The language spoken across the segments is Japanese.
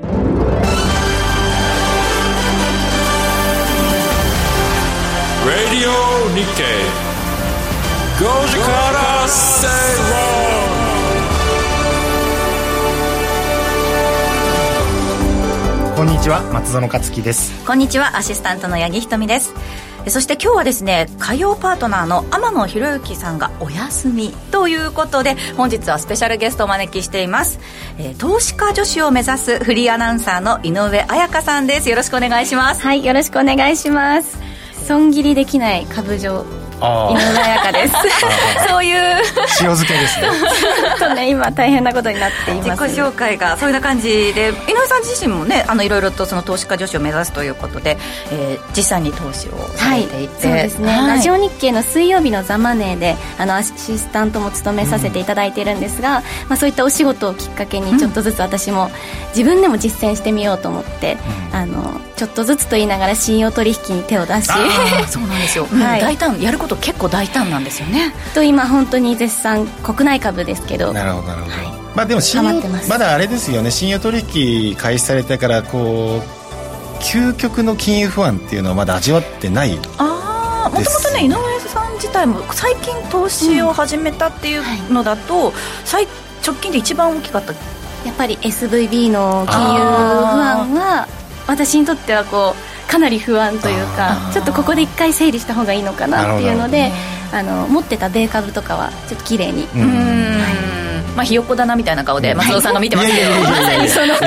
Radio Nikkei. 5時から正こんにちは松園克樹ですこんにちはアシスタントの八木ひとみですそして今日はですね火曜パートナーの天野博之さんがお休みということで本日はスペシャルゲストをお招きしています、えー、投資家女子を目指すフリーアナウンサーの井上彩香さんです。よろしくお願いします。はいよろしくお願いします。損切りできない株上。井上彩香です。そういう。塩漬けですね。とね今大変なことになっています。自己紹介がそういう感じで井上さん自身もねあのいろいろとその投資家女子を目指すということで、えー、実際に投資をされていて、はい、そうですね、はい、ラジオ日経の水曜日の「ザ・マネーであのアシスタントも務めさせていただいているんですが、うん、まあ、そういったお仕事をきっかけにちょっとずつ私も自分でも実践してみようと思って、うん、あのちょっとずつと言いながら信用取引に手を出し。そうなんですよ、はい、大胆やること結構大胆なんですよね。と今本当に絶賛国内株ですけど。なるほどなるほど、はい、まあでも信用まだあれですよね。信用取引開始されてからこう究極の金融不安っていうのはまだ味わってないああもともとね。井上さん自体も最近投資を始めたっていうのだと、うん。はい、直近で一番大きかった。やっぱり SVB の金融不安は私にとってはこうかなり不安というかちょっとここで一回整理した方がいいのかなっていうのであの持ってた米株とかはちょっと綺麗に。まあひよっこだなみたいな顔で松尾さんが見てますけど、まさにそのおっ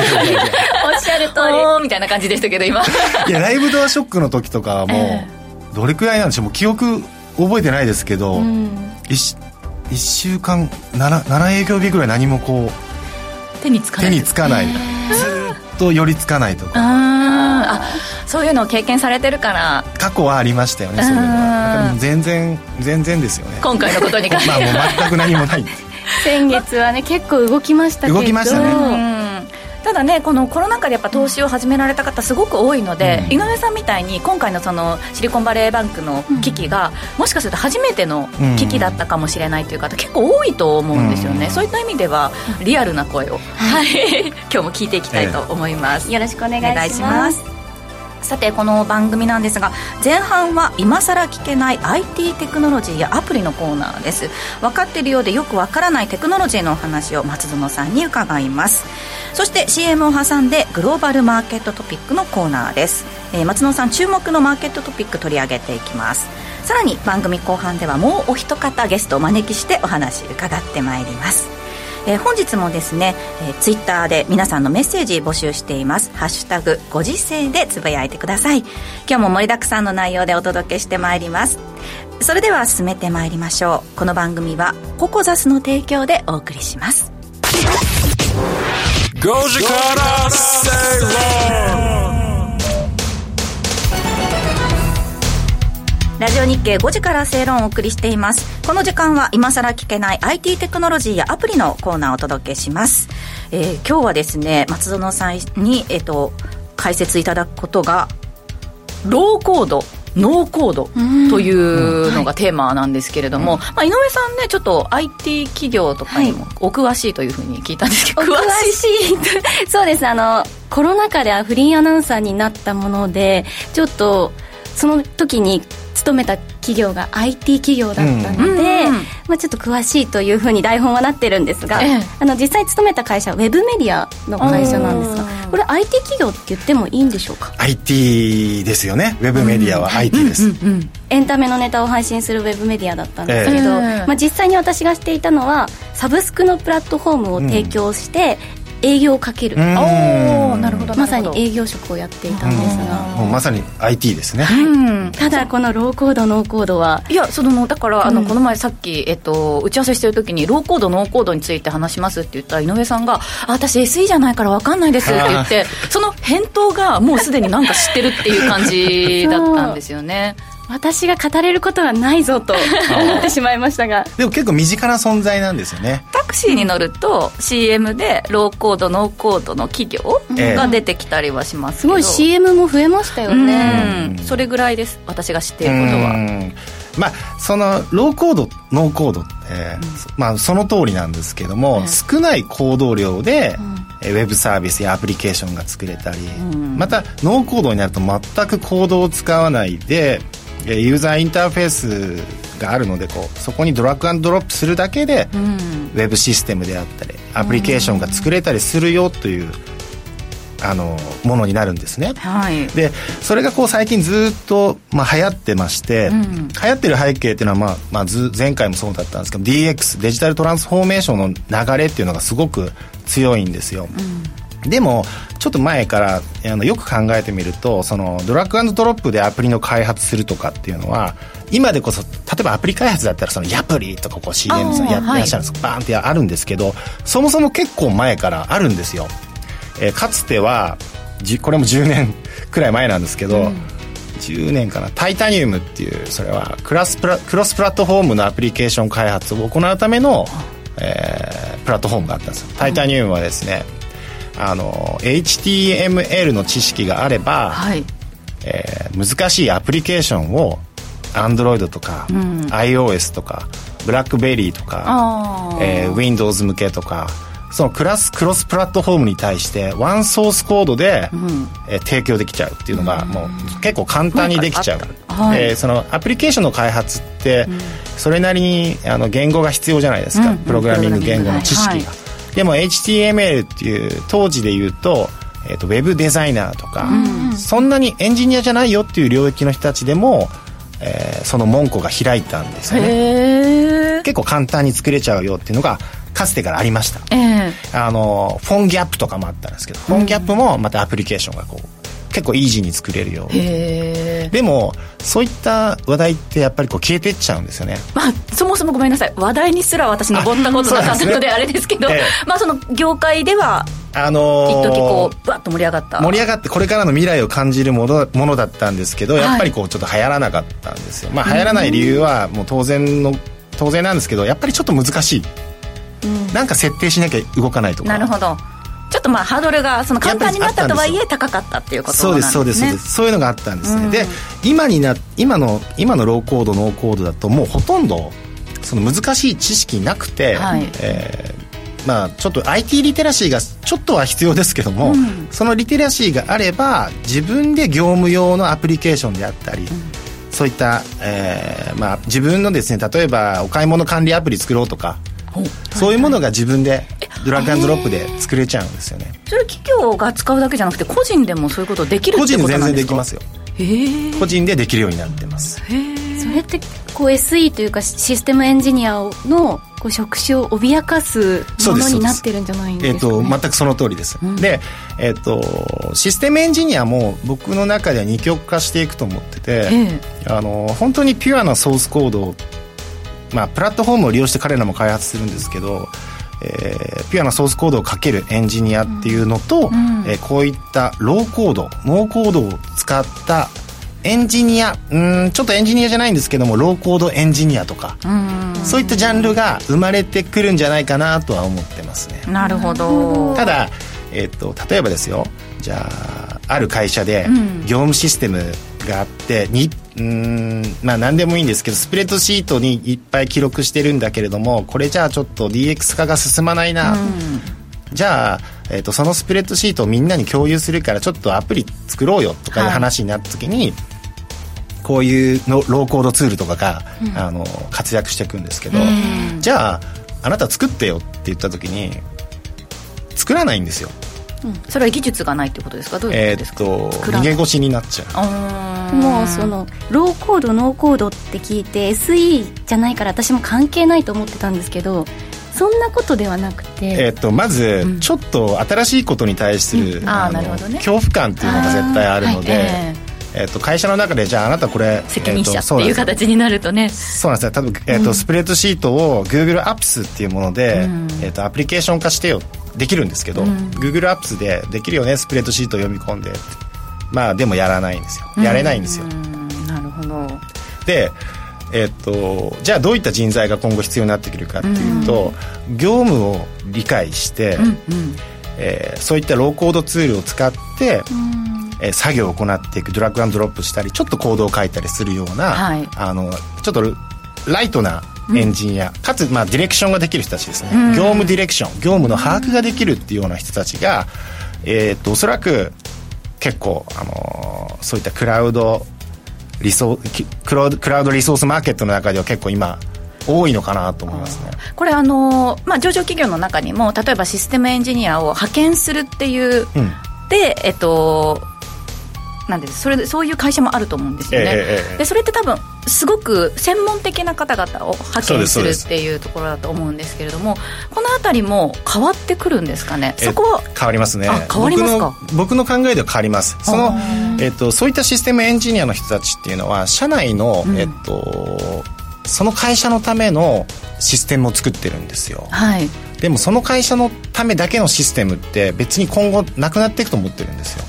しゃる通りみたいな感じでしたけど今。いやライブドアショックの時とかはもうどれくらいなんでしょう。もう記憶覚えてないですけど、うん、1, 1週間 7, 7営業日ぐらい何もこう手につかない。手につかないと寄りつかないとか。あそういうのを経験されてるから。過去はありましたよねそういうのは全然全然ですよね。今回のことに関して。まあもう全く何もない。先月はね結構動きましたけど。動きましたねただねこのコロナ禍でやっぱ投資を始められた方すごく多いので、うん、井上さんみたいに今回のそのシリコンバレーバンクの危機が、もしかすると初めての危機だったかもしれないという方結構多いと思うんですよね、うん、そういった意味ではリアルな声を、はい、今日も聞いていきたいと思います、よろしくお願いします。さてこの番組なんですが前半は今さら聞けない IT テクノロジーやアプリのコーナーです。分かっているようでよくわからないテクノロジーのお話を松園さんに伺いますそして CM を挟んでグローバルマーケットトピックのコーナーです、えー、松野さん注目のマーケットトピック取り上げていきます。さらに番組後半ではもうお一方ゲストをお招きしてお話伺ってまいります。えー、本日もですね、えー、ツイッターで皆さんのメッセージ募集しています。ハッシュタグご時世でつぶやいてください。今日も盛りだくさんの内容でお届けしてまいります。それでは進めてまいりましょう。この番組はココザスの提供でお送りします。5時から正論ラジオ日経5時から正論をお送りしています。この時間は今さら聞けない IT テクノロジーやアプリのコーナーをお届けします、えー、今日はですね松園さんに、えーと、解説いただくことがローコード。ノーコードというのがテーマなんですけれども、まあ、井上さんねちょっと IT 企業とかにもお詳しいというふうに聞いたんですけど、はい、詳しい。そうです。あのコロナ禍ではフリーアナウンサーになったものでちょっとその時に勤めた企業が IT 企業だったので、うん、まあ、ちょっと詳しいというふうに台本はなってるんですが、ええ、あの実際勤めた会社はウェブメディアの会社なんですがこれ IT 企業って言ってもいいんでしょうか？IT ですよね。ウェブメディアは IT です、エンタメのネタを配信するウェブメディアだったんですけど、えまあ、実際に私がしていたのはサブスクのプラットフォームを提供して、営業をかける。おなるほどまさに営業職をやっていたんですが。もうまさに IT ですね、はい、ただこのローコードノーコードはいやそのだからあのこの前さっき、えっと、打ち合わせしてる時にローコードノーコードについて話しますって言ったら井上さんが「あ私 SE じゃないから分かんないです」って言ってその返答がもうすでになんか知ってるっていう感じだったんですよね私が語れることはないぞと思ってしまいましたが。でも結構身近な存在なんですよね。タクシーに乗ると CM でローコードノーコードの企業が出てきたりはしますけど、すごい CM も増えましたよね。それぐらいです私が知っていることは。まあそのローコードノーコードって、まあその通りなんですけども、少ない行動量で、ウェブサービスやアプリケーションが作れたり、またノーコードになると全くコードを使わないでユーザーインターフェースがあるのでこうそこにドラッグアンドドロップするだけで、ウェブシステムであったりアプリケーションが作れたりするよというあのものになるんですね、はい、でそれがこう最近ずっと、まあ、流行ってまして、うん、流行ってる背景っていうのは、まあまあ、ず前回もそうだったんですけど DX デジタルトランスフォーメーションの流れっていうのがすごく強いんですよ、うん、でもちょっと前からあのよく考えてみるとそのドラッグアンドドロップでアプリの開発するとかっていうのは今でこそ例えばアプリ開発だったらそのヤプリとかこう CM さんやってらっしゃるんです、はい、バーンってあるんですけどそもそも結構前からあるんですよ、えー、かつてはこれも10年くらい前なんですけど、うん、10年かな。タイタニウムっていうそれはクラスプラクロスプラットフォームのアプリケーション開発を行うための、えー、プラットフォームがあったんですよ。タイタニウムはですね、あの HTML の知識があれば、はい、えー、難しいアプリケーションを Android とか、うん、iOS とかブラックベリー。とか、えー、Windows 向けとかそのクラスクロスプラットフォームに対してワンソースコードで、うん、えー、提供できちゃうっていうのが、もう結構簡単にできちゃう、はい、えー、そのアプリケーションの開発って、それなりにあの言語が必要じゃないですか、うん、プログラミング言語の知識が、はい、でも HTML っていう当時で言うと,、えーと、ウェブデザイナーとか、うん、そんなにエンジニアじゃないよっていう領域の人たちでもえー、その門戸が開いたんですよね。結構簡単に作れちゃうよっていうのがかつてからありました、えー、あのフォンギャップとかもあったんですけど、フォンギャップもまたアプリケーションがこう結構イージーに作れるようでもそういった話題ってやっぱりこう消えていっちゃうんですよね、まあ、そもそもごめんなさい。話題にすら私登ったことなかったのであれですけど、えまあその業界ではあのー、一時こうぶわっと盛り上がった。盛り上がってこれからの未来を感じるものものだったんですけどやっぱりこうちょっと流行らなかったんですよ、まあ流行らない理由はもう当然の当然なんですけどやっぱりちょっと難しい。なんか設定しなきゃ動かないとか。なるほどちょっとまあハードルがその簡単になったとはいえ高かったっていうことなんですね。そうですそうです。そういうのがあったんですね、うん、で今にな今の今のローコードノーコードだともうほとんどその難しい知識なくて、はい、えー、まあ、ちょっと IT リテラシーがちょっとは必要ですけども、うん、そのリテラシーがあれば自分で業務用のアプリケーションであったり、うん、そういった、えーまあ、自分のですね例えばお買い物管理アプリ作ろうとかそういうものが自分でドラッグアンドロップで作れちゃうんですよね。それ企業が使うだけじゃなくて個人でもそういうことできるってことなんですか？個人全然できますよ。個人でできるようになってます。それってこう SE というかシステムエンジニアのこう職種を脅かすものになってるんじゃないんですか、ね、えーと、全くその通りです、うん、で、えーと、システムエンジニアも僕の中では二極化していくと思ってて、えー、あの本当にピュアなソースコードまあ、プラットフォームを利用して彼らも開発するんですけど、えー、ピュアなソースコードをかけるエンジニアっていうのと、うん、えー、こういったローコードノーコードを使ったエンジニアうんちょっとエンジニアじゃないんですけどもローコードエンジニアとか、うそういったジャンルが生まれてくるんじゃないかなとは思ってますね。なるほど。ただ、えーと、と例えばですよ。じゃあある会社で業務システムがあってにうん。まあ何でもいいんですけどスプレッドシートにいっぱい記録してるんだけれどもこれじゃあちょっと DX 化が進まないな、うん、じゃあ、えーと、そのスプレッドシートをみんなに共有するからちょっとアプリ作ろうよとかいう話になった時に、はい、こういうのローコードツールとかが、うん、あの活躍していくんですけど、じゃああなた作ってよって言った時に作らないんですようん、それは技術がないってことですか？どういうことですか、えー、っと逃げ腰になっちゃう。もうそのローコードノーコードって聞いて SE じゃないから私も関係ないと思ってたんですけどそんなことではなくて、えー、っとまず、ちょっと新しいことに対する、うん、あの、ね、恐怖感っていうのが絶対あるので、はいえーえー、と会社の中でじゃああなたこれ責任者っていう形になるとね。そうなんですね例えば、えーとスプレッドシートを Google アップスっていうもので、うん、えー、とアプリケーション化してよできるんですけど、うん、Google アップスでできるよねスプレッドシートを読み込んで。まあでもやらないんですよ。やれないんですよ、なるほど。でえっと、じゃあどういった人材が今後必要になってくるかっていうと、うん、業務を理解して、うんうん、えー、そういったローコードツールを使って、うん、えー、作業を行っていくドラッグアンドロップしたりちょっとコードを書いたりするような、はい、あのちょっとライトなエンジニア、かつ、まあ、ディレクションができる人たちですね、業務ディレクション。業務の把握ができるっていうような人たちが、えー、っとおそらく結構、あのー、そういったクラウドリソクラウドクラウドリソースマーケットの中では結構今多いのかなと思いますね。これあの、まあ、上場企業の中にも例えばシステムエンジニアを派遣するっていう、うん、でえっとなんでそれそういう会社もあると思うんですよね、えー、でそれって多分すごく専門的な方々を派遣するっていうところだと思うんですけれどもこの辺りも変わってくるんですかね？そこは変わりますね。変わりますか？僕の考えでは変わります。その、えっと、そういったシステムエンジニアの人たちっていうのは社内の、うん、えっと、その会社のためのシステムを作ってるんですよ、はい、でもその会社のためだけのシステムって別に今後なくなっていくと思ってるんですよ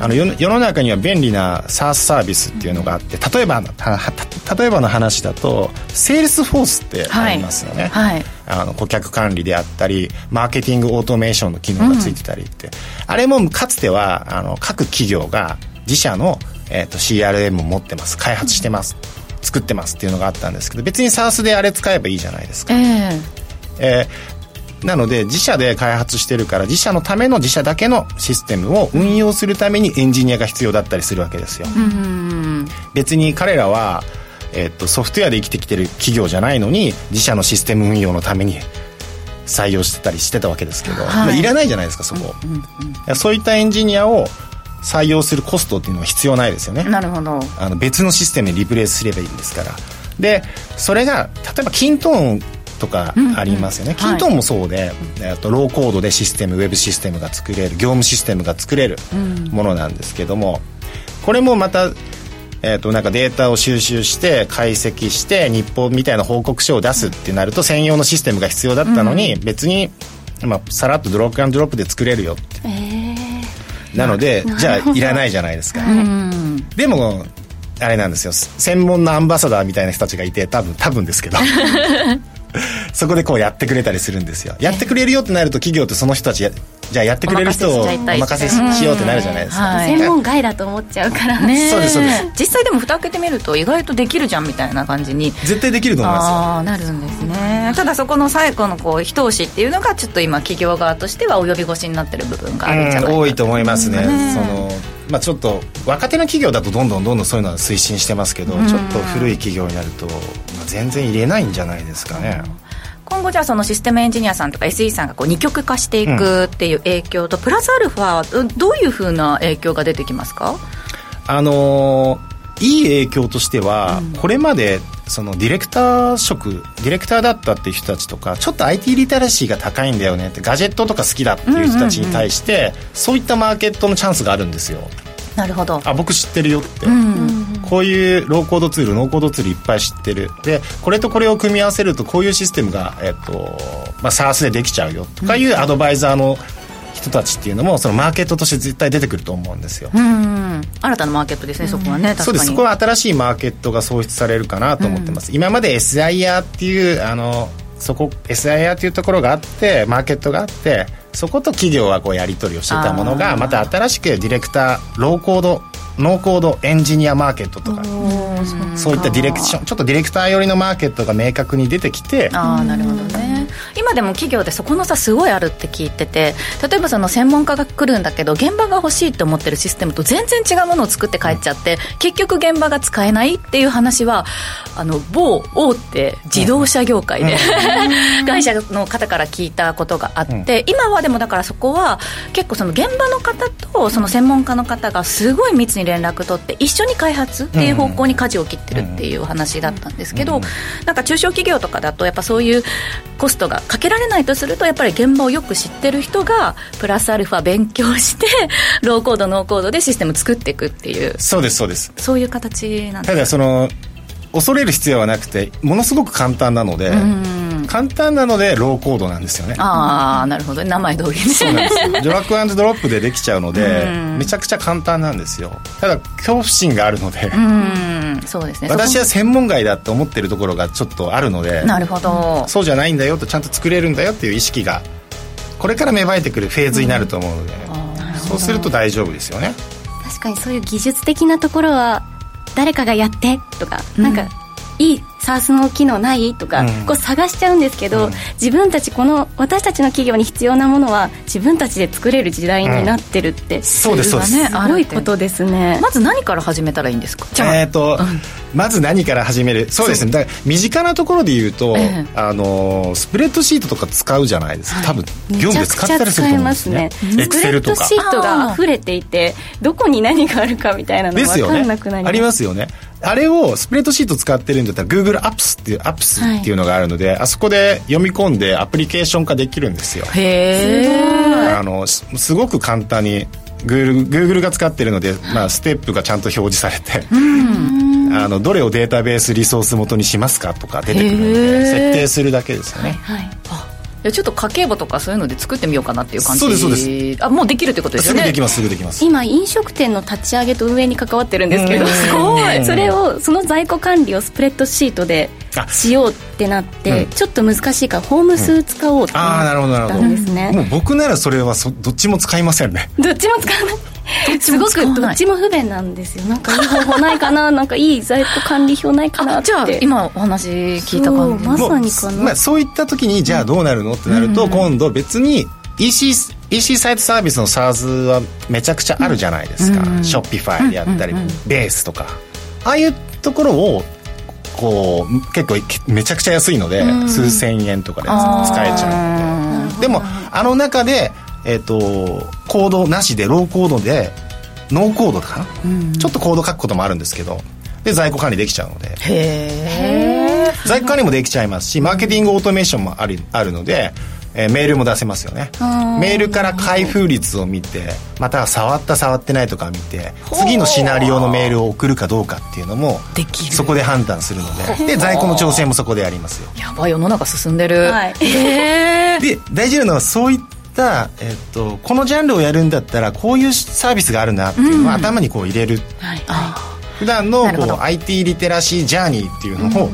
あの世の中には便利な SARS サービスっていうのがあって例えば例えばの話だとセールスフォースってありますよね、はい。はい、あの顧客管理であったりマーケティングオートメーションの機能がついてたりって、うん、あれもかつてはあの各企業が自社の、えーと、CRM を持ってます。開発してます、うん、作ってますっていうのがあったんですけど別に SARS であれ使えばいいじゃないですか、えーえーなので自社で開発してるから自社のための自社だけのシステムを運用するためにエンジニアが必要だったりするわけですよ。別に彼らは、えー、っとソフトウェアで生きてきてる企業じゃないのに自社のシステム運用のために採用してたりしてたわけですけど、はい。まあ、いらないじゃないですかそこ、うんうんうん、そういったエンジニアを採用するコストっていうのは必要ないですよね。なるほど。あの別のシステムにリプレイスすればいいんですから。でそれが例えばキントーンとかありますよね、うんうん、キントーンもそうで、はい、とローコードでシステムウェブシステムが作れる業務システムが作れるものなんですけども、これもまたえー、となんかデータを収集して解析して日報みたいな報告書を出すってなると専用のシステムが必要だったのに、別に、まあ、さらっとドロップアンドロップで作れるよって、えー、なのでじゃあいらないじゃないですか、でもあれなんですよ。専門のアンバサダーみたいな人たちがいて多分多分ですけど そこでこうやってくれたりするんですよ。やってくれるよってなると企業ってその人たちじゃあやってくれる人をお任せしようってなるじゃないですか、専門外だと思っちゃうから。ね。そうですそうです。実際でも蓋開けてみると意外とできるじゃんみたいな感じに。絶対できると思いますよ。ああなるんですね。ただそこの最後のこう一押しっていうのがちょっと今企業側としては及び腰になってる部分があるんじゃないか多いと思いますね、そのまあ、ちょっと若手の企業だとどんどんどんどんそういうのは推進してますけど、ちょっと古い企業になると、まあ、全然入れないんじゃないですかね。今後じゃあそのシステムエンジニアさんとか SE さんがこう二極化していくっていう影響と、プラスアルファどういうふうな影響が出てきますか？あのー、いい影響としては、うん、これまでそのディレクター職ディレクターだったっていう人たちとかちょっと IT リテラシーが高いんだよねってガジェットとか好きだっていう人たちに対して、そういったマーケットのチャンスがあるんですよ。なるほど。あ僕知ってるよって、うん、こういうローコードツールノーコードツールいっぱい知ってる。でこれとこれを組み合わせるとこういうシステムが、えっとまあ、SARS でできちゃうよ。とかいうアドバイザーの人たちっていうのもそのマーケットとして絶対出てくると思うんですよ、うん、新たなマーケットですね、そこはねそうです。そこは新しいマーケットが創出されるかなと思ってます、今まで SIR っていうあのそこ SIR っていうところがあってマーケットがあってそこと企業はこうやり取りをしてたものがまた新しくディレクターローコードノーコードエンジニアマーケットとかそういったディレクションちょっとディレクター寄りのマーケットが明確に出てきてああなるほどね今でも企業でそこの差すごいあるって聞いてて例えばその専門家が来るんだけど現場が欲しいって思ってるシステムと全然違うものを作って帰っちゃって結局現場が使えないっていう話はあの某大手自動車業界で、うん、会社の方から聞いたことがあって、うん、今はでもだからそこは結構その現場の方とその専門家の方がすごい密に連絡取って一緒に開発っていう方向に舵を切ってるっていう話だったんですけど、なんか中小企業とかだとやっぱそういうコストがかけられないとするとやっぱり現場をよく知ってる人がプラスアルファ勉強してローコードノーコードでシステム作っていくっていう。そうですそうです。そういう形なんです。ただその恐れる必要はなくてものすごく簡単なので、簡単なのでローコードなんですよね。ああなるほど。名前通りね。そうなんです ドラッグドロップでできちゃうのでめちゃくちゃ簡単なんですよ。ただ恐怖心があるのでそうですね。私は専門外だと思ってるところがちょっとあるのでなるほど。そうじゃないんだよとちゃんと作れるんだよっていう意識がこれから芽生えてくるフェーズになると思うので、そうすると大丈夫ですよね。確かにそういう技術的なところは誰かがやってとか、うん、なん。かいい SARS の機能ない？とか、こう探しちゃうんですけど、自分たちこの私たちの企業に必要なものは自分たちで作れる時代になってるって、そうですそうです。すごいことですね。まず何から始めたらいいんですか？えっ、と、まず何から始める？そうですね。だから身近なところで言うと、あのスプレッドシートとか使うじゃないですか、多分業務で使ったりすると思うんですね。エクセルとか。スプレッドシートが溢れていてどこに何があるかみたいなのが分かんなくなります、ありますよね。あれをスプレッドシート使ってるんだったら Google Apps っていう Apps っていうのがあるので、はい、あそこで読み込んでアプリケーション化できるんですよ。へえあのすごく簡単に Google, Google が使ってるので、まあ、ステップがちゃんと表示されて、あのどれをデータベースリソース元にしますかとか出てくるので設定するだけですよね、はい、はいちょっと家計簿とかそういうので作ってみようかなっていう感じ。そうですそうです。あもうできるってことですよね。すぐできますすぐできます。今飲食店の立ち上げと運営に関わってるんですけどすごい。それをその在庫管理をスプレッドシートでしようってなって、うん、ちょっと難しいからホーム数使おうって思ったんですね、もう僕ならそれはそどっちも使いませんね。どっちも使わないすごくどっちも不便なんですよ。なんかいい方法ないかな なんかいい在庫管理表ないかなって。じゃあ今お話聞いた感じ。まさにかな、まあ、そういった時にじゃあどうなるのってなると、うん、今度別に EC, EC サイトサービスの SARS はめちゃくちゃあるじゃないですか、うん、ショッピファイであったり、うんうん、ベースとか。ああいうところをこう結構めちゃくちゃ安いので、数千円とかで使えちゃうのででもあの中でえっ、ー、とコードなしでローコードでノーコードかな、うん、ちょっとコード書くこともあるんですけどで在庫管理できちゃうので。へえ在庫管理もできちゃいますしマーケティングオートメーションもあるあるのでえー、メールも出せますよね。メールから開封率を見てまたは触った触ってないとか見て次のシナリオのメールを送るかどうかっていうのもそこで判断するので。で在庫の調整もそこでやりますよ。やばい世の中進んでる、はい、で大事なのはそういった、えっと、このジャンルをやるんだったらこういうサービスがあるなっていうのを頭にこう入れる、はい。はい、普段のこう IT リテラシージャーニーっていうのを、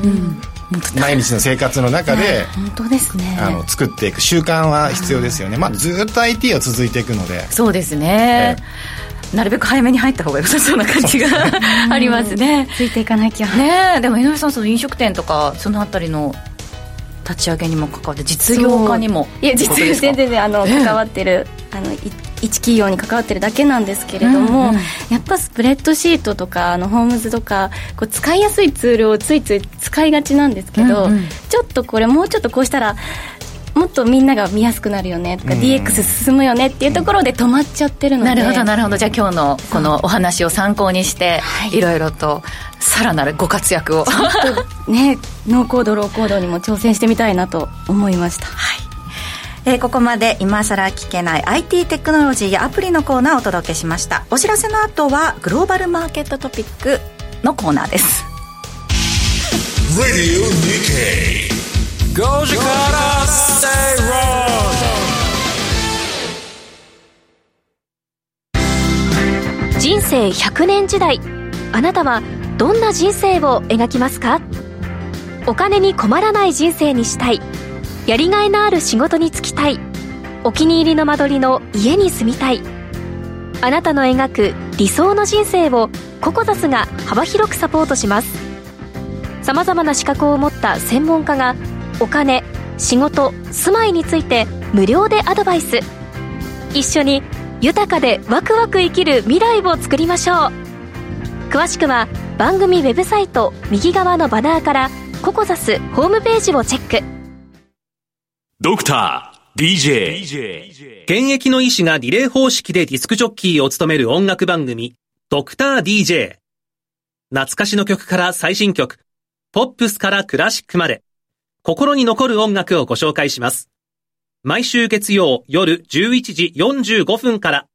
毎日の生活の中で本当ですね。あの作っていく習慣は必要ですよね、まあ、ずっと IT は続いていくので。そうですね、えー、なるべく早めに入った方が良さそうな感じが ありますね。ついていかなきゃ。ねでも井上さんその飲食店とかそのあたりの立ち上げにも関わって実業家にもいや実は全然あの関わってる、あの一企業に関わってるだけなんですけれども、うんうん、やっぱスプレッドシートとかあのホームズとかこう使いやすいツールをついつい使いがちなんですけど、うんうん、ちょっとこれもうちょっとこうしたらもっとみんなが見やすくなるよねとか、うん、DX 進むよねっていうところで止まっちゃってるので。なるほどなるほど。じゃあ今日のこのお話を参考にして、はい、いろいろとさらなるご活躍を。ねノーコードローコードにも挑戦してみたいなと思いました。はい。えー、ここまで今さら聞けない IT テクノロジーやアプリのコーナーをお届けしました。お知らせの後はグローバルマーケットトピックのコーナーです「Radio Nikkei」5時から正論人生100年時代あなたはどんな人生を描きますか？お金に困らない人生にしたい。やりがいのある仕事に就きたい。お気に入りの間取りの家に住みたい。あなたの描く理想の人生をココザスが幅広くサポートします。さまざまな資格を持った専門家がお金仕事住まいについて無料でアドバイス。一緒に豊かでワクワク生きる未来を作りましょう。詳しくは番組ウェブサイト右側のバナーからココザスホームページをチェック。ドクター DJ 現役の医師がリレー方式でディスクジョッキーを務める音楽番組ドクター DJ 懐かしの曲から最新曲ポップスからクラシックまで心に残る音楽をご紹介します。毎週月曜夜11時45分から。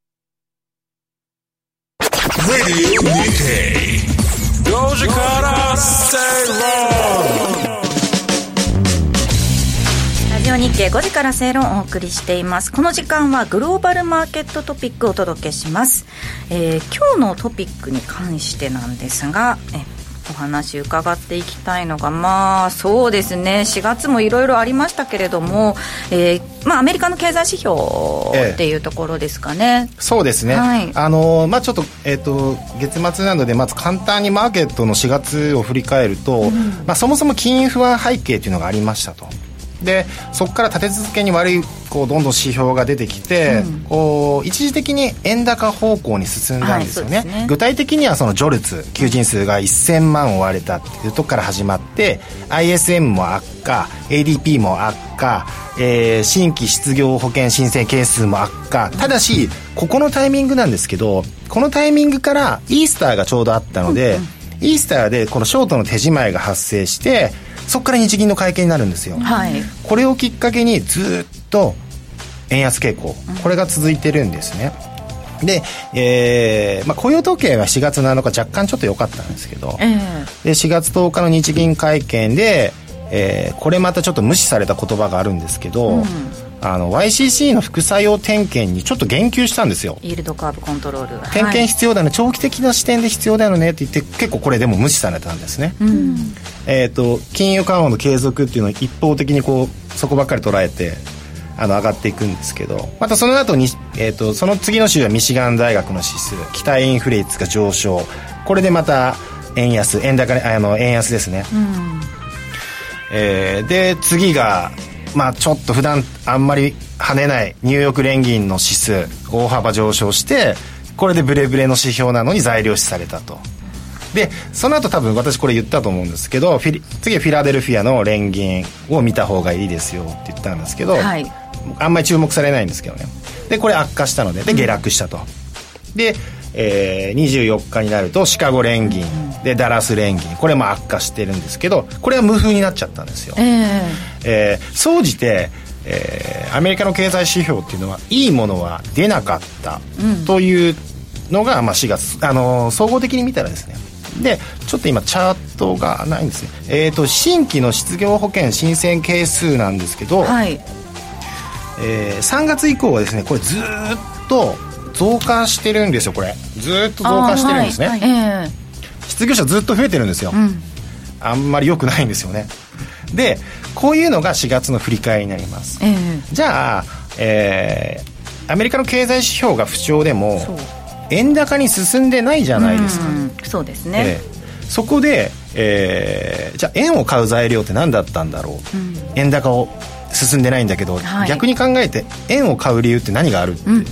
ラジオ日経5時から正論をお送りしています。この時間はグローバルマーケットトピックをお届けします、えー、今日のトピックに関してなんですがえお話伺っていきたいのがまあそうですね。4月もいろいろありましたけれども、えーまあ、アメリカの経済指標っていうところですかね、ええ、そうですね、はい、あのまあ、ちょっと,、えーと、月末なのでまず簡単にマーケットの4月を振り返ると、うん、まあ、そもそも金融不安背景というのがありましたと。でそこから立て続けに悪いこうどんどん指標が出てきて、うん、こう一時的に円高方向に進んだんですよね。はいね、具体的にはその序列求人数が1000万を割れたっていうとこから始まって ISM も悪化 ADP も悪化、えー、新規失業保険申請件数も悪化。ただしここのタイミングなんですけどこのタイミングからイースターがちょうどあったので、うんうん、イースターでこのショートの手仕まいが発生してそこから日銀の会見になるんですよ、はい、これをきっかけにずっと円安傾向。これが続いてるんですね、で、えーまあ、雇用統計は4月7日若干ちょっと良かったんですけど、えー、で4月10日の日銀会見で、えー、これまたちょっと無視された言葉があるんですけど、うんあの YCC の副作用点検にちょっと言及したんですよ。イールドカーブコントロール。点検必要だね、はい、長期的な視点で必要だよねって言って結構これでも無視されたんですね、うん、えっ、ー、と金融緩和の継続っていうのを一方的にこうそこばっかり捉えてあの上がっていくんですけど。またその後に、えーと、その次の週はミシガン大学の指数。期待インフレ率が上昇。これでまた円安円高あの円安ですね、うん、えー、で次がまあ、ちょっと普段あんまり跳ねないニューヨーク連銀の指数大幅上昇してこれでブレブレの指標なのに材料視されたと。でその後多分私これ言ったと思うんですけど次はフィラデルフィアの連銀を見た方がいいですよって言ったんですけど、はい、あんまり注目されないんですけどね。でこれ悪化したのでで下落したと、うん、で、えー、24日になるとシカゴ連銀、でダラス連銀。これも悪化してるんですけどこれは無風になっちゃったんですよ、えーえー、総じてえー、アメリカの経済指標っていうのはいいものは出なかったというのが、まあ、4月、あのー、総合的に見たらですね。でちょっと今チャートがないんですね。えっ、ー、と新規の失業保険申請係数なんですけど、はい、えー、3月以降はですねこれずっと増加してるんですよこれ。ずっと増加してるんですね、はいはい、失業者ずっと増えてるんですよ、うん、あんまり良くないんですよね。でこういうのが4月の振り返りになります、えー、じゃあ、えー、アメリカの経済指標が不調でも円高に進んでないじゃないですか、そうですね、えー、そこで、えー、じゃあ円を買う材料って何だったんだろう、うん、円高を進んでないんだけど、はい、逆に考えて円を買う理由って何があるって、うんうん、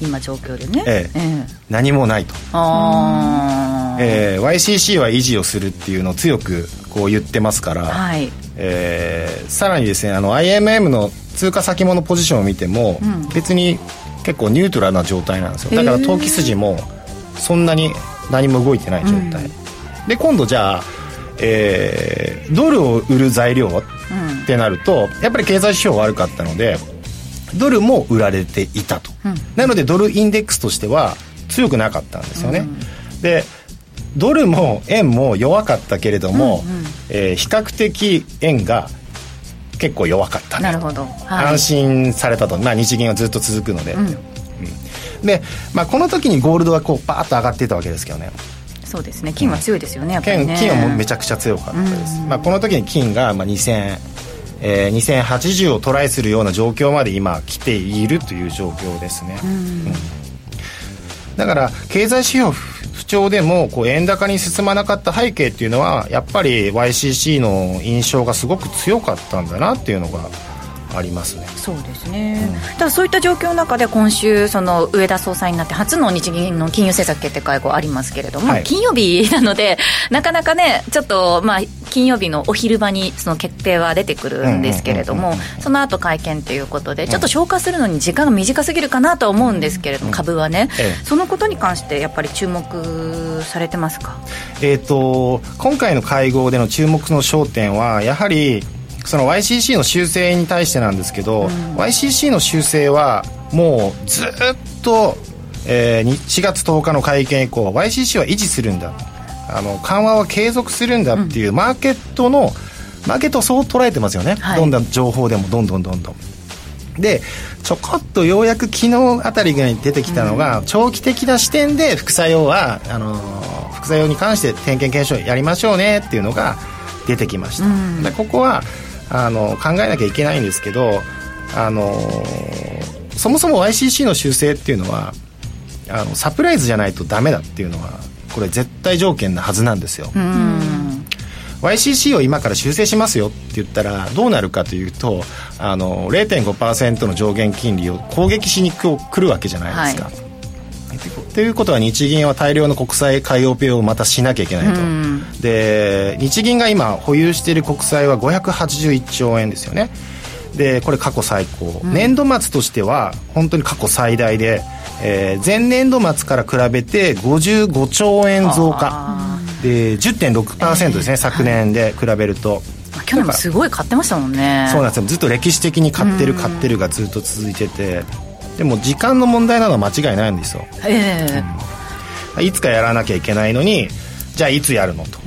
今状況でね、ええ。え何もないと。あ、えー、YCC は維持をするっていうのを強くこう言ってますから、はい。えー、さらにですねあの IMM の通貨先物ポジションを見ても、うん、別に結構ニュートラルな状態なんですよ。だから投機筋もそんなに何も動いてない状態、うん、で今度じゃあ、えー、ドルを売る材料ってなるとやっぱり経済指標悪かったのでドルも売られていたと、うん、なのでドルインデックスとしては強くなかったんですよね、でドルも円も弱かったけれども、うんうん、えー、比較的円が結構弱かったなるほど、はい、安心されたと、まあ、日銀はずっと続くので、うん。うん、で、まあ、この時にゴールドはこうバーッと上がっていたわけですけどね。そうですね。金は強いですよね、うん、金金はめちゃくちゃ強かったです、うん。うん、まあ、この時に金がまあ2000えー、2080をトライするような状況まで今来ているという状況ですね、うん、うん、だから経済指標調でもこう円高に進まなかった背景っていうのはやっぱり YCC の印象がすごく強かったんだなっていうのがありますね。そうですね、うん、ただそういった状況の中で今週その上田総裁になって初の日銀の金融政策決定会合ありますけれども、はい、金曜日なので なかなかねちょっとまあ金曜日のお昼場にその決定は出てくるんですけれどもその後会見ということでちょっと消化するのに時間が短すぎるかなとは思うんですけれども、株はね、ええ、そのことに関してやっぱり注目されてますか？えっ、と今回の会合での注目の焦点はやはりその YCC の修正に対してなんですけど、うん、YCC の修正はもうずっと、えー、4月10日の会見以降 YCC は維持するんだ。あの緩和は継続するんだっていう、マーケットのマーケットをそう捉えてますよね、はい、どんどん情報でもどんどんどんどん。でちょこっとようやく昨日あたりぐらいに出てきたのが、うん、長期的な視点で副作用はあの副作用に関して点検検証やりましょうねっていうのが出てきました、うん、でここはあの考えなきゃいけないんですけどあのそもそも YCC の修正っていうのはあのサプライズじゃないとダメだっていうのはこれ絶対条件なはずなんですよ、うん。YCC を今から修正しますよって言ったらどうなるかというとあの0.5%の上限金利を攻撃しに来るわけじゃないですか。はいということは日銀は大量の国債買いオペをまたしなきゃいけないと、で日銀が今保有している国債は581兆円ですよね。でこれ過去最高、うん、年度末としては本当に過去最大で、えー、前年度末から比べて55兆円増加。で10.6%ですね、えー、昨年で比べると。去年もすごい買ってましたもんね。そうなんですよ。ずっと歴史的に買ってる買ってるがずっと続いててでも時間の問題なのは間違いないんですよ、ええ。ーうん、いつかやらなきゃいけないのにじゃあいつやるのと、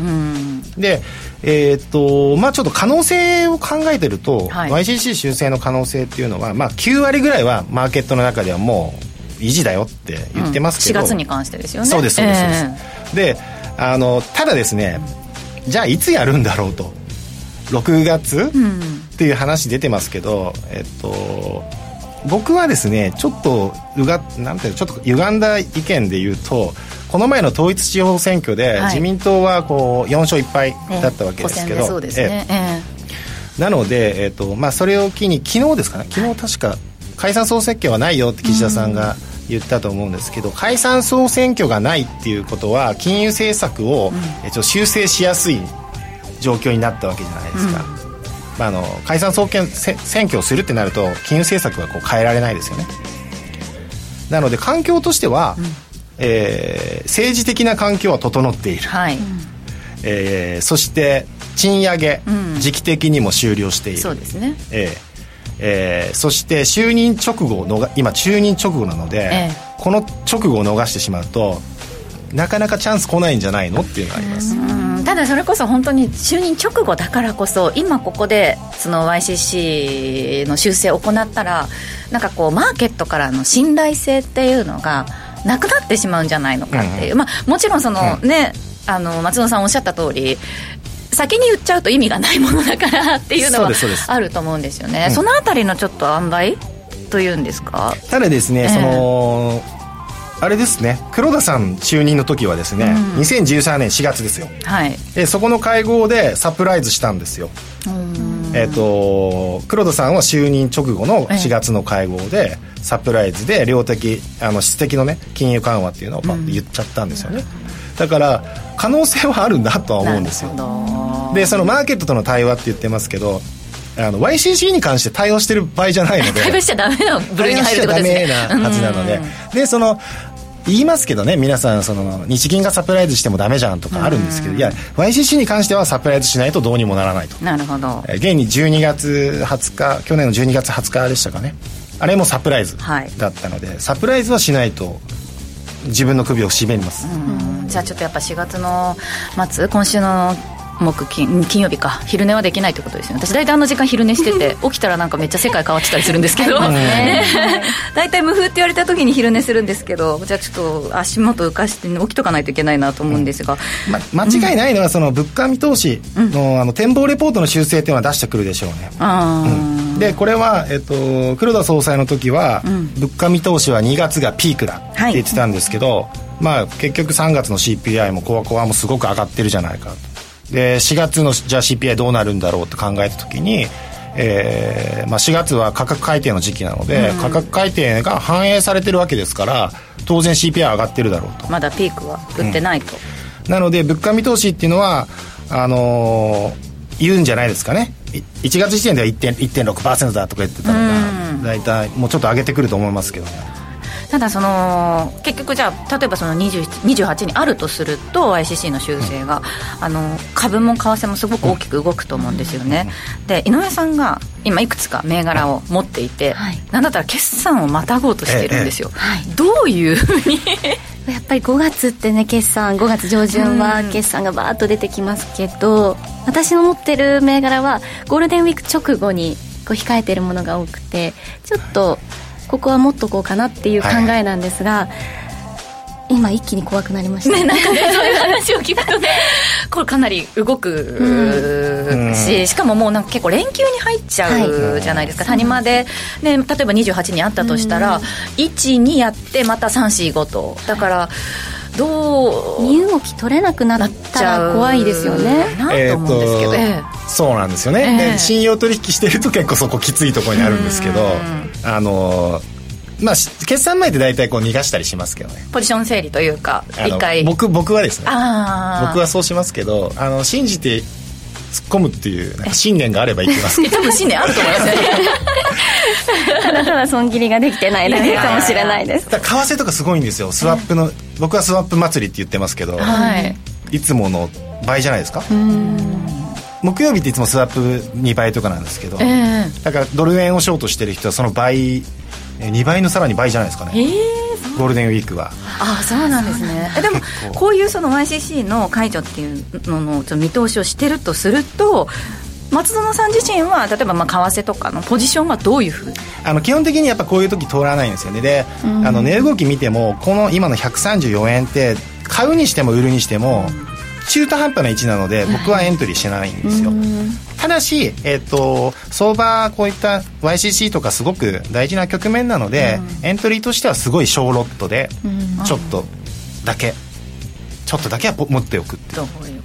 でえー、っとまあちょっと可能性を考えてると、はい、YCC 修正の可能性っていうのは、まあ、9割ぐらいはマーケットの中ではもう維持だよって言ってますけど、うん、4月に関してですよね。そうですそうです、えー、であのただですねじゃあいつやるんだろうと。6月、うん、っていう話出てますけどえっと僕はですねちょっとうがなんていうちょっと歪んだ意見で言うとこの前の統一地方選挙で、自民党はこう4勝1敗だったわけですけど、そうですね、えなので、えーとまあ、それを機に昨日ですかね昨日確か解散総選挙はないよって岸田さんが言ったと思うんですけど、解散総選挙がないっていうことは金融政策を、えっと、修正しやすい状況になったわけじゃないですか。うんまあ、あの解散総選選挙をするってなると金融政策はこう変えられないですよね。なので環境としては、うん、えー、政治的な環境は整っている、はい、えー、そして賃上げ、うん、時期的にも終了している。そうですね、えーえー、そして就任直後の今就任直後なので、えー、この直後を逃してしまうとなかなかチャンス来ないんじゃないのっていうのがありますただそれこそ本当に就任直後だからこそ今ここでその YCC の修正を行ったらなんかこうマーケットからの信頼性っていうのがなくなってしまうんじゃないのかっていう、うん、まあ、もちろんその、うん、ねあの松野さんおっしゃった通り先に言っちゃうと意味がないものだからっていうのはあると思うんですよね、そのあたりのちょっと塩梅というんですか？ただですね、えー、そのあれですね。黒田さん就任の時はですね、うん、2013年4月ですよ、はい、でそこの会合でサプライズしたんですよ。えっ、ー、と黒田さんは就任直後の4月の会合で、サプライズで量的あの質的のね金融緩和っていうのをパッと言っちゃったんですよね、うん、だから可能性はあるんだとは思うんですよ。でそのマーケットとの対話って言ってますけどあの YCC に関して対応してる場合じゃないので 対応しちゃダメな部類に入るってことですね。対応しちゃダメなはずなので、でその言いますけどね皆さんその日銀がサプライズしてもダメじゃんとかあるんですけどいや YCC に関してはサプライズしないとどうにもならないと。なるほど、えー、現に12月20日去年の12月20日でしたかね。あれもサプライズだったので、はい、サプライズはしないと自分の首を絞めます、じゃあちょっとやっぱ4月の末今週の木金金曜日か。昼寝はできないってことですよね。私大体あの時間昼寝してて 起きたらなんかめっちゃ世界変わってたりするんですけど。大体無風って言われた時に昼寝するんですけどじゃあちょっと足元浮かして起きとかないといけないなと思うんですが、うんま、間違いないのはその物価見通しの,、あの展望レポートの修正っていうのは出してくるでしょうね、うん、でこれは、えっと、黒田総裁の時は、物価見通しは2月がピークだって言ってたんですけど、はいまあ、結局3月の CPI もコアコアもすごく上がってるじゃないかとで4月のじゃあ CPI どうなるんだろうと考えた時に、えーまあ、4月は価格改定の時期なので、うん、価格改定が反映されてるわけですから当然 CPI 上がってるだろうと。まだピークは打ってないと、うん、なので物価見通しっていうのはあのー、言うんじゃないですかね。1月時点では1.6%だとか言ってたのが、大体もうちょっと上げてくると思いますけどねただその結局じゃあ例えばその28にあるとすると ICC の修正が、あの株も為替もすごく大きく動くと思うんですよね、で井上さんが今いくつか銘柄を持っていて、はい、なんだったら決算をまたごうとしているんですよ、ええ、どういうふうに？やっぱり5月ってね決算5月上旬は決算がバーッと出てきますけど、私の持ってる銘柄はゴールデンウィーク直後にこう控えてるものが多くてちょっとここは持っとこうかなっていう考えなんですが、はい、今一気に怖くなりました。ねなんかね そういう話を聞くとねこれかなり動くし、うん。しかももうなんか結構連休に入っちゃうじゃないですか、谷間で、ね、例えば28にあったとしたら、12やってまた345と。だからどう身動き取れなくなったら怖いですよね。なと思うんですけど、えーそうなんですよね、ええ。で信用取引してると結構そこきついところにあるんですけどあのまあし決算前って大体こう逃がしたりしますけどね。えポジション整理というか一回。僕僕はですね。ああ僕はそうしますけどあの信じて突っ込むっていうなんか信念があればいきます。け ど多分信念あると思いますね。ただただ損切りができてないだけかもしれないです。だから為替とかすごいんですよ。スワップの僕はスワップ祭りって言ってますけど、はい。いつもの倍じゃないですか？木曜日っていつもスワップ2倍とかなんですけど、ええ。だからドル円をショートしてる人はその倍え2倍のさらに倍じゃないですかね、ええゴールデンウィークは。ああそうなんですね。えでもこう。いうその YCC の解除っていうのの見通しをしてるとすると松園さん自身は例えばまあ為替とかのポジションはどういうふう？にあの基本的にやっぱこういう時通らないんですよね。で、あの値動き見てもこの今の134円って買うにしても売るにしても中途半端な位置なので僕はエントリーしてないんですよ、ただし、えっと相場こういった YCC とかすごく大事な局面なので、エントリーとしてはすごい小ロットでちょっとだけ。ちょっとだけはぽ持っておくっていう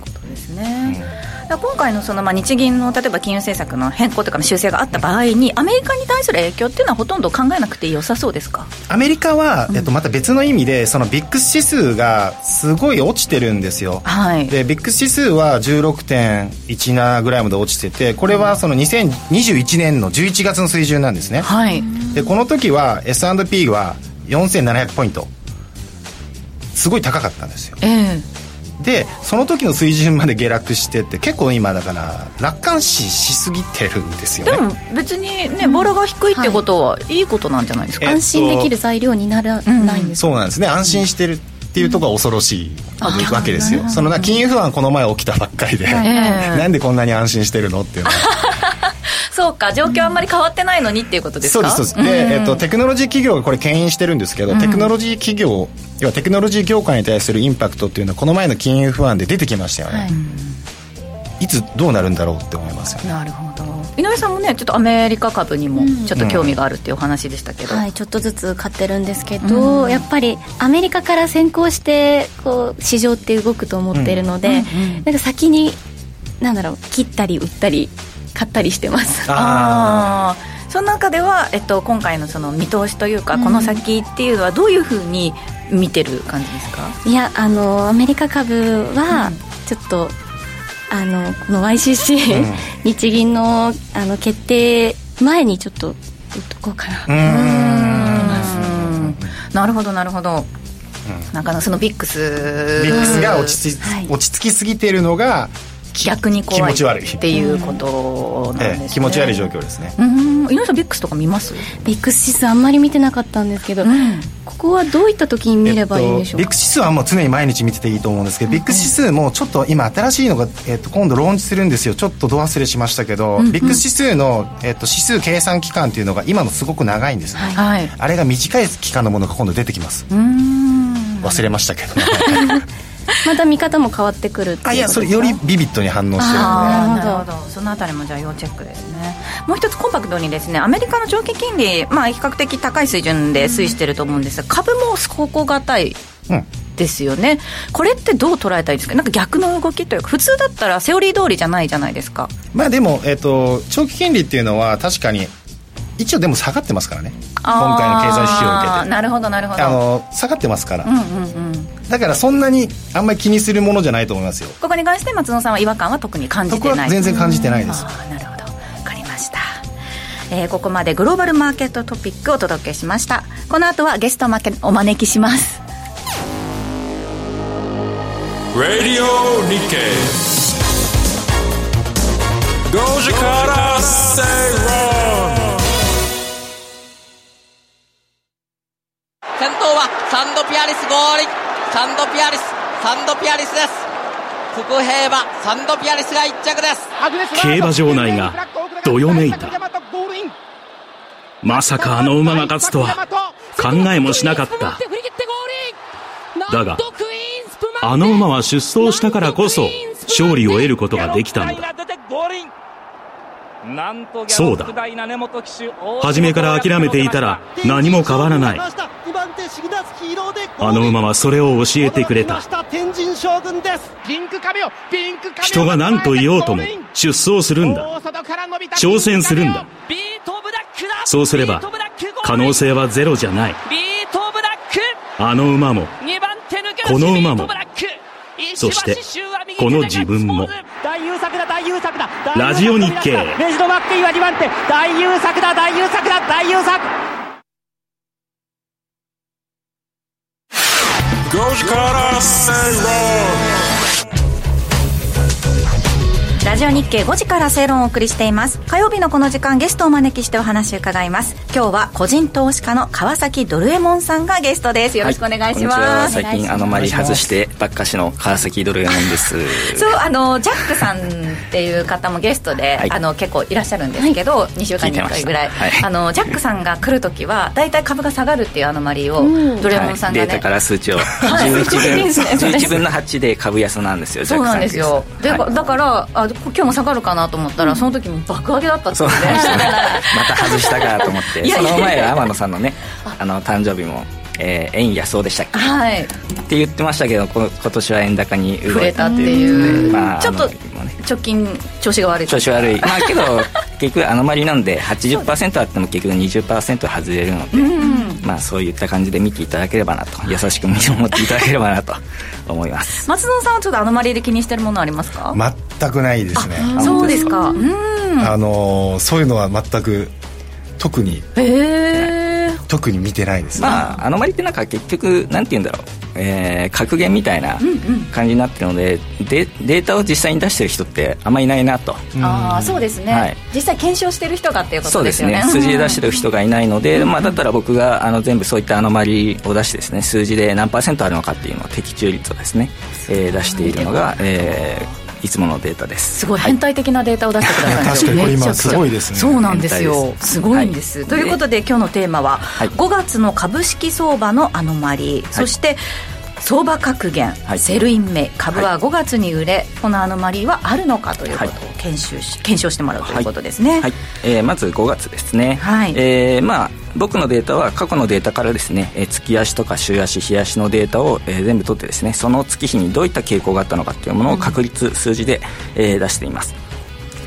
今回のそのまあ日銀の例えば金融政策の変更とかの修正があった場合にアメリカに対する影響っていうのはほとんど考えなくて良さそうですか？アメリカは、えっと、また別の意味でそのビックス指数がすごい落ちてるんですよ。はい。でビックス指数は16.17ぐらいまで落ちててこれはその2021年の11月の水準なんですね。はい。でこの時は S&P は4700ポイント。すごい高かったんですよ。ええでその時の水準まで下落してって結構今だから楽観視しすぎてるんですよね。でも別にねボラが低いってことはいいことなんじゃないですか、えっと安心できる材料にならないんですそうなんですね。安心してるっていうところが恐ろしいわけですよ。そのな金融不安この前起きたばっかりで、え なんでこんなに安心してるのっていうのはそうか状況あんまり変わってないのにっていうことですか？そうですそうです。で、えっと、テクノロジー企業がこれ牽引してるんですけど、テクノロジー企業要はテクノロジー業界に対するインパクトっていうのはこの前の金融不安で出てきましたよね、い、つどうなるんだろうって思いますよね。なるほど。井上さんもねちょっとアメリカ株にもちょっと興味があるっていうお話でしたけど、はい、ちょっとずつ買ってるんですけど、やっぱりアメリカから先行してこう市場って動くと思っているので、なんか先になんだろう切ったり売ったり買ったりしてます。ああその中では、えっと、今回のその見通しというか、この先っていうのはどういうふうに見てる感じですか？いやあのアメリカ株はちょっと、あのこの YCC、日銀のあの決定前にちょっと売っとこうかな、なるほどなるほど、なかなかその VIX。VIX が落ち着,、はい。落ち着きすぎてるのが逆に怖い。気持ち悪い。っていうことなんですね、ええ気持ち悪い状況ですね。うん。井上さん VIX とか見ます？ VIX 指数あんまり見てなかったんですけど、ここはどういった時に見ればいいんでしょうか、ビッグ指数はもう常に毎日見てていいと思うんですけど、ビッグ指数もちょっと今新しいのが、えっと今度ローンチするんですよ。ちょっとど忘れしましたけど、ビッグ指数の、えっと指数計算期間っていうのが今のすごく長いんですね、はい。あれが短い期間のものが今度出てきます。うん。忘れましたけど、また見方も変わってくるっていうあいやそれよりビビッドに反応してるので。ななるほど。そのあたりもじゃあ要チェックですね。もう一つコンパクトにですねアメリカの長期金利、まあ、比較的高い水準で推移してると思うんですが株も底堅いうんですよね。これってどう捉えたらいいですか？なんか逆の動きというか普通だったらセオリー通りじゃないじゃないですか。まあでも、えっと長期金利っていうのは確かに一応でも下がってますからね。今回の経済指標を受けて。なるほどなるほど。あの下がってますから、うんうんうんだからそんなにあんまり気にするものじゃないと思いますよ。ここに関して松野さんは違和感は特に感じ僕てない。は全然感じてないです。なるほど。分かりました、えーここまでグローバルマーケットトピックをお届けしました。この後はゲストお招きします。Radio Nikkei. 5時から正論先頭はサンドピアリス合輪サンドピアリスサンドピアリスです。福平はサンドピアリスが1着です。競馬場内がどよめいた。まさかあの馬が勝つとは考えもしなかった。だがあの馬は出走したからこそ勝利を得ることができたのだそうだ初めから諦めていたら何も変わらない。あの馬はそれを教えてくれた。人が何と言おうとも出走するんだ。挑戦するんだ。そうすれば可能性はゼロじゃない。あの馬もこの馬もそしてこの自分もラジオ日経。メジドマッケイは2番手大優作だ。大優作だ。大優作。5時かジオ日経5時から正論をお送りしています。火曜日のこの時間ゲストをお招きしてお話を伺います。今日は個人投資家の川崎ドルエモンさんがゲストです。よろしくお願いします、は。い、最近アノマリ外してばっかしの川崎ドルエモンです。そうあのジャックさんっていう方もゲストで、はい、あの結構いらっしゃるんですけど、はい、2週間に1回ぐらい、はい、あのジャックさんが来るときは大体株が下がるっていうアノマリをドルエモンさんがね、データから数値を。11分11分の8で株安なんですよそうなんですよ。で、だからあ今日も下がるかなと思ったら、その時も爆上げだったって また。外したかと思って。その前は天野さんのねあの誕生日もえー、円安そうでしたっけ、はい、って言ってましたけどこ今年は円高に動いたっていう、まあ、ちょっと直近調子が悪い調子悪い。まあけど結局アノマリなんで80%あっても結局20%外れるので、うん、まあそういった感じで見ていただければなと優しく見守っていただければなと 思います。松野さんはちょっとアノマリで気にしてるものありますか？全くないですね。そうですか。あのそういうのは全く特に特に見てないです、ね、まあアノマリってなんか結局なんて言うんだろう。えー、格言みたいな感じになってるので、うんうん、でデータを実際に出してる人ってあんまりいないなと。ああそうですね、はい、実際検証してる人がっていうことですよね。そうですね。数字で出してる人がいないので、まあ、だったら僕があの全部そういったアノマリを出してですね数字で何パーセントあるのかっていうのを的中率をですね、えー、出しているのが、えー、いつものデータです。すごい変態的なデータを出してください、確かにこれ今すごいですね。そうなんですよ。す。ごいんです、はい、ということで今日のテーマは、はい、5月の株式相場のアノマリ、そして相場格言、はい、セルインメ株は5月に売れ、はい、このアノマリーはあるのかということを検証し、検証してもらうということですね、はい。えー、まず5月ですね、はい。えー、まあ僕のデータは過去のデータからですね、えー、月足とか週足日足のデータを、えー、全部取ってですねその月日にどういった傾向があったのかというものを確率数字で、えー、出しています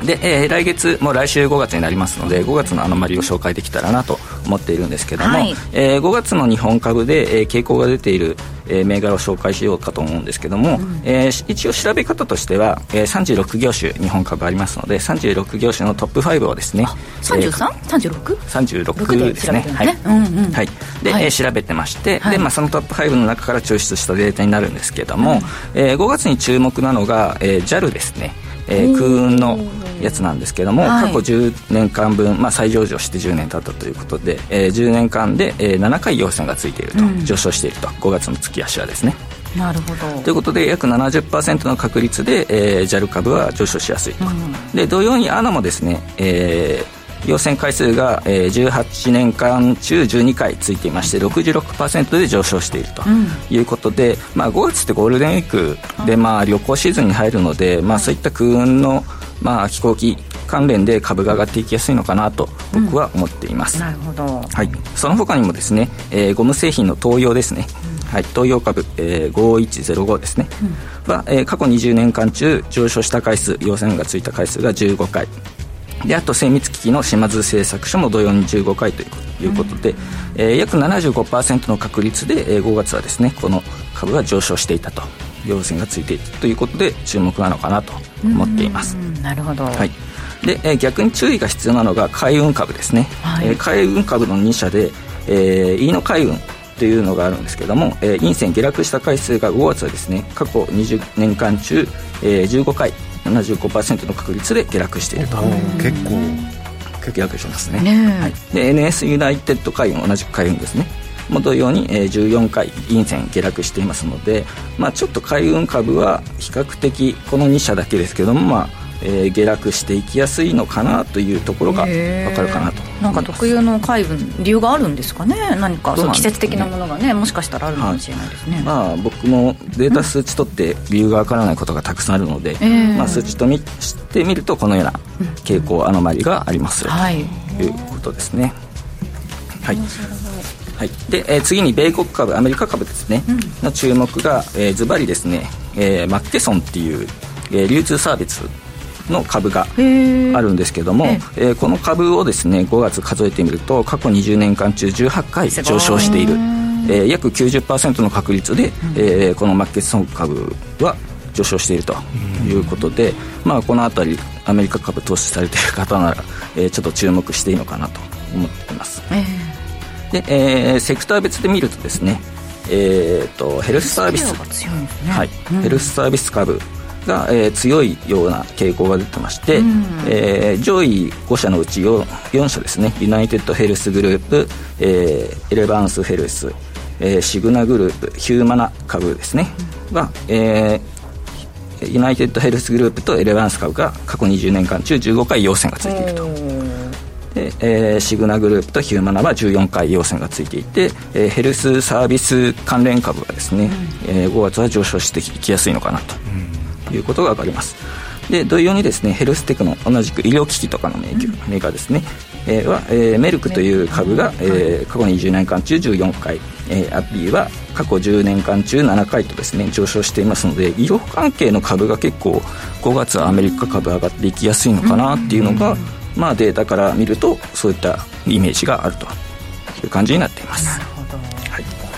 で、えー、来月も来週5月になりますので5月のアノマリを紹介できたらなと思っているんですけども、はい、えー、5月の日本株で、えー、傾向が出ている、えー、銘柄を紹介しようかと思うんですけども、うん、えー、一応調べ方としては、えー、36業種日本株ありますので36業種のトップ5をですね 33?36?36 36ですね。はい、うんうん、はい、で、はい、えー、調べてまして、はい、でまあ、そのトップ5の中から抽出したデータになるんですけども、うん、えー、5月に注目なのが、えー、JAL ですねえー、空運のやつなんですけども、はい、過去10年間分、まあ、再上場して10年経ったということで、えー、10年間で、えー、7回陽線がついていると、うん、上昇していると。5月の月足はですね。なるほど。ということで約70%の確率で、えー、JAL 株は上昇しやすいと、うん、で同様に ANA もですね、えー要選回数が、えー、18年間中12回ついていまして66%で上昇しているということで、うん、まあ、5月ってゴールデンウィークで、まあ、旅行シーズンに入るので、まあ、そういった空運の、まあ、飛行機関連で株が上がっていきやすいのかなと僕は思っています、うん、なるほど、はい、その他にもですね、えー、ゴム製品の東洋ですね、うん、はい、東洋株、えー、5105ですね、うん、は、えー、過去20年間中上昇した回数陽線がついた回数が15回であと精密機器の島津製作所も同様に15回ということで、うん、えー、約75%の確率で、えー、5月はですねこの株が上昇していたと陽線がついているということで注目なのかなと思っています。なるほど、はい。で、えー、逆に注意が必要なのが海運株ですね、はい、えー、海運株の2社で、えー、飯野海運というのがあるんですけども、えー、陰線下落した回数が5月はですね過去20年間中、えー、15回75%の確率で下落していると。結構。下落しますね。ね、はい、で NS ユナイテッド海運同じく海運ですね。も同様に、えー、14回陰線下落していますので、まあ、ちょっと海運株は比較的この2社だけですけども、まあ、えー、下落していきやすいのかなというところが分かるかなと。なんか特有の海分理由があるんですかね？何か。その季節的なものがね、もしかしたらあるかもしれないですね、はい、まあ、僕もデータ数値取って理由が分からないことがたくさんあるので、まあ、数値とみしてみるとこのような傾向、アノマリがありますということですね、はい。はい、で、えー、次に米国株アメリカ株ですね、うん、の注目が、えー、ズバリですね、えー、マッケソンっていう、えー、流通サービスの株があるんですけども、えー、この株をですね5月数えてみると過去20年間中18回上昇している、えー、約90%の確率で、うん、えー、このマッケソン株は上昇しているということで、まあ、この辺りアメリカ株投資されている方なら、えー、ちょっと注目していいのかなと思っています、えー、で、えー、セクター別で見るとですねえーと、ヘルスサービス、ね、はい、うん、ヘルスサービス株が、えー、強いような傾向が出てまして、うん、えー、上位5社のうち 4, 4社ですね。ユナイテッドヘルスグループ、えー、エレバンスヘルス、えー、シグナグループヒューマナ株ですね、うん、が、えー、ユナイテッドヘルスグループとエレバンス株が過去20年間中15回陽線がついていると。でえー、シグナグループとヒューマナは14回陽線がついていて、えー、ヘルスサービス関連株がですね、うん、えー、5月は上昇していきやすいのかなと。うんいうことが分かります。で同様にですねヘルステクノ同じく医療機器とかのメーカーですね、えー、は、えー、メルクという株が、えー、過去20年間中14回、えー、アピーは過去10年間中7回とですね上昇していますので医療関係の株が結構5月はアメリカ株上がっていきやすいのかなっていうのが、まあ、データから見るとそういったイメージがあるという感じになっています。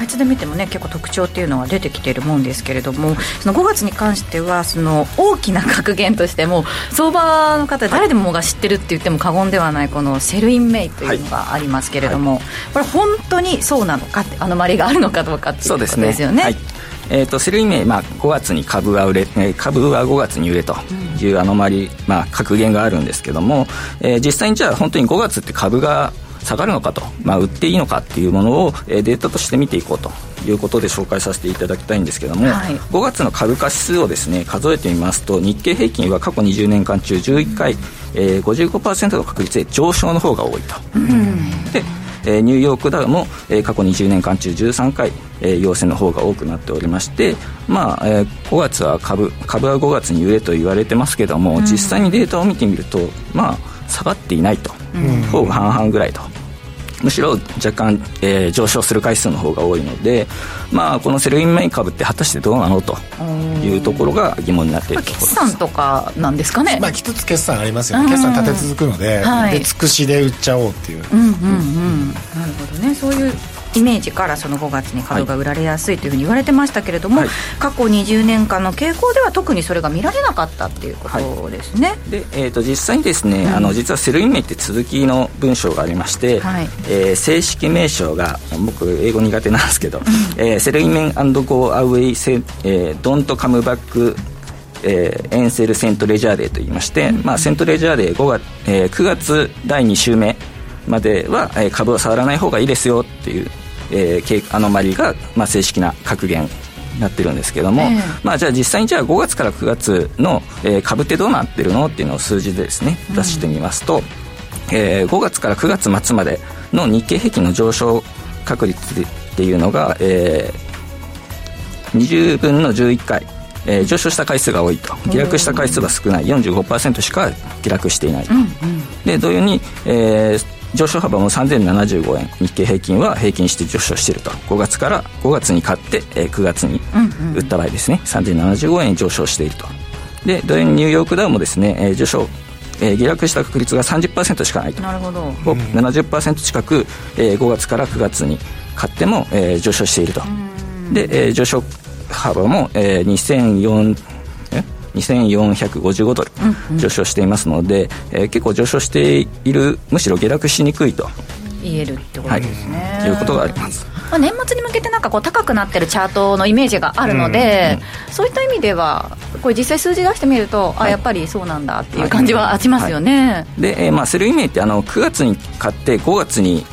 いつで見てもね結構特徴っていうのは出てきているもんですけれどもその5月に関してはその大きな格言としても相場の方誰でもが知ってるって言っても過言ではないこの Sell in May というのがありますけれども、はい。はい、これ本当にそうなのかってアノマリがあるのかどうかっていうことですよね。はい。えーと、 Sell in May、まあ、5月に株は売れ、え株は5月に売れというアノマリ、まあ、格言があるんですけども、えー、実際にじゃあ本当に5月って株が下がるのかと、まあ、売っていいのかっていうものを、えー、データとして見ていこうと。いうことで紹介させていただきたいんですけども、はい、5月の株価指数をですね数えてみますと日経平均は過去20年間中11回、えー、55%の確率で上昇の方が多いと。でえー、ニューヨークダウも、えー、過去20年間中13回、えー、陽線の方が多くなっておりまして、まあえー、5月は株株は5月に売れと言われてますけども、うん、実際にデータを見てみると、まあ、下がっていないと、うん、ほぼ半々ぐらいと。むしろ若干、えー、上昇する回数の方が多いので、まあ、この Sell in May の株って果たしてどうなのと。いうところが疑問になっているところ決算とかなんですかね、まあ、一つ決算ありますよね。決算立て続くので、はい、で尽くしで売っちゃおうっていう、うんうんうん、なるほどね。そういうイメージからその5月に株が売られやすいというふうに言われてましたけれども、はい、過去20年間の傾向では特にそれが見られなかったっていうことですね、はい、で、えーと、実際にですね、うん、あの実はセルイメって続きの文章がありまして、はい、えー、正式名称が僕英語苦手なんですけど、えー、 Sell in May and go away セ、えー、 don't come back えー、 until St. Leger Day といいまして、うん、まあ、セントレジャーデー5月、えー、9月第2週目までは、えー、株を触らない方がいいですよっていうえー、アノマリが、まあ、正式な格言になってるんですけども、えー、まあ、じゃあ実際にじゃあ5月から9月の、えー、株ってどうなってるのっていうのを数字でですね出してみますと、うん、えー、5月から9月末までの日経平均の上昇確率っていうのが、えー、20分の11回えー、上昇した回数が多いと。下落した回数は少ない。45%しか下落していないと、うんうん、で同様に、えー、上昇幅も3075円。日経平均は平均して上昇していると。5月から5月に買って、えー、9月に売った場合ですね、うんうん、3075円上昇していると。で同様にニューヨークダウもですね、えー、上昇えー、下落した確率が30%しかないと。なるほど。70%近く、えー、5月から9月に買っても、えー、上昇していると。で、えー、上昇幅も、えー、2004 2455ドル上昇していますので、うんうん、えー、結構上昇しているむしろ下落しにくいと言えるってことですね、はい、いうことがあります、まあ、年末に向けてなんかこう高くなってるチャートのイメージがあるので、うんうん、そういった意味ではこれ実際数字出してみると、はい、あやっぱりそうなんだっていう感じはしますよね、はい。はい、で、えー、まあセルイメイってあの9月に買って5月に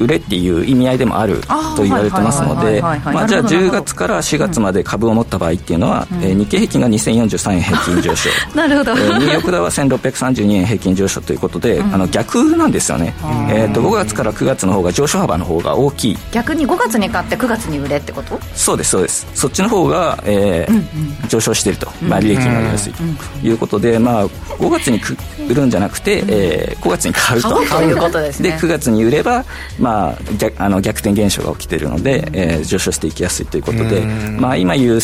売れっていう意味合いでもあると言われてますのでじゃあ10月から4月まで株を持った場合っていうのは、うん、えー、日経平均が2043円平均上昇。なるほど、えー、ニューヨークダウは1632円平均上昇ということで、うん、あの逆なんですよね、えーと、5月から9月の方が上昇幅の方が大きい。逆に5月に買って9月に売れってこと？そうですそうです。そっちの方が、えー、うんうん、上昇していると、まあ、利益になりやすいと。いうことで、まあ、5月に売るんじゃなくて、えー、5月に買うと。ということです、ね、で9月に売れば、まあ、逆あの逆転現象が起きているので、えー、上昇していきやすいということで、まあ、今言う、